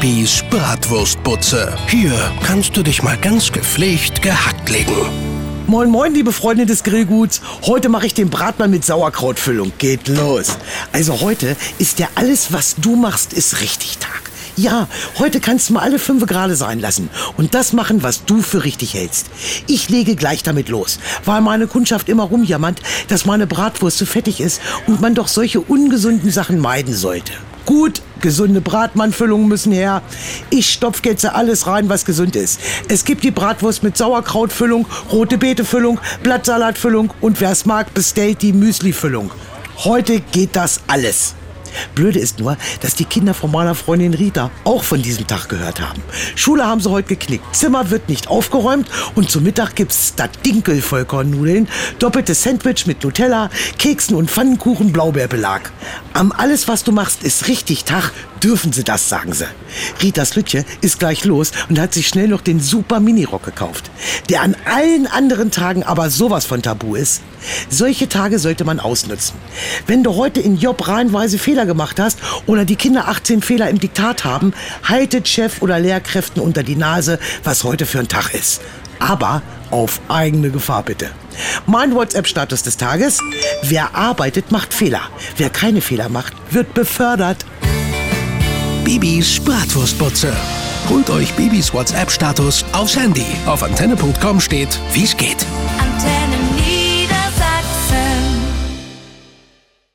Bibis Bratwurstbutze. Hier kannst du dich mal ganz gepflegt gehackt legen. Moin moin, liebe Freunde des Grillguts. Heute mache ich den Bratmann mit Sauerkrautfüllung. Geht los. Also heute ist der alles, was du machst, ist richtig Tag. Ja, heute kannst du mal alle fünf gerade sein lassen und das machen, was du für richtig hältst. Ich lege gleich damit los, weil meine Kundschaft immer rumjammert, dass meine Bratwurst zu fettig ist und man doch solche ungesunden Sachen meiden sollte. Gut, gesunde Bratmannfüllungen müssen her. Ich stopf jetzt alles rein, was gesund ist. Es gibt die Bratwurst mit Sauerkrautfüllung, rote Beetefüllung, Blattsalatfüllung und wer es mag, bestellt die Müslifüllung. Heute geht das alles. Blöde ist nur, dass die Kinder von meiner Freundin Rita auch von diesem Tag gehört haben. Schule haben sie heute geknickt. Zimmer wird nicht aufgeräumt und zum Mittag gibt's statt Dinkel-Vollkornnudeln doppeltes Sandwich mit Nutella, Keksen und Pfannkuchen Blaubeerbelag. Am alles, was du machst, ist richtig Tag, dürfen sie das, sagen sie. Ritas Lütje ist gleich los und hat sich schnell noch den super Minirock gekauft, der an allen anderen Tagen aber sowas von tabu ist. Solche Tage sollte man ausnutzen. Wenn du heute in Job reihenweise Fehler gemacht hast oder die Kinder 18 Fehler im Diktat haben, haltet Chef oder Lehrkräften unter die Nase, was heute für ein Tag ist. Aber auf eigene Gefahr bitte. Mein WhatsApp-Status des Tages. Wer arbeitet, macht Fehler. Wer keine Fehler macht, wird befördert. Bibis Bratwurstbutze. Holt euch Bibis WhatsApp-Status aufs Handy. Auf antenne.com steht, wie's geht. Antenne.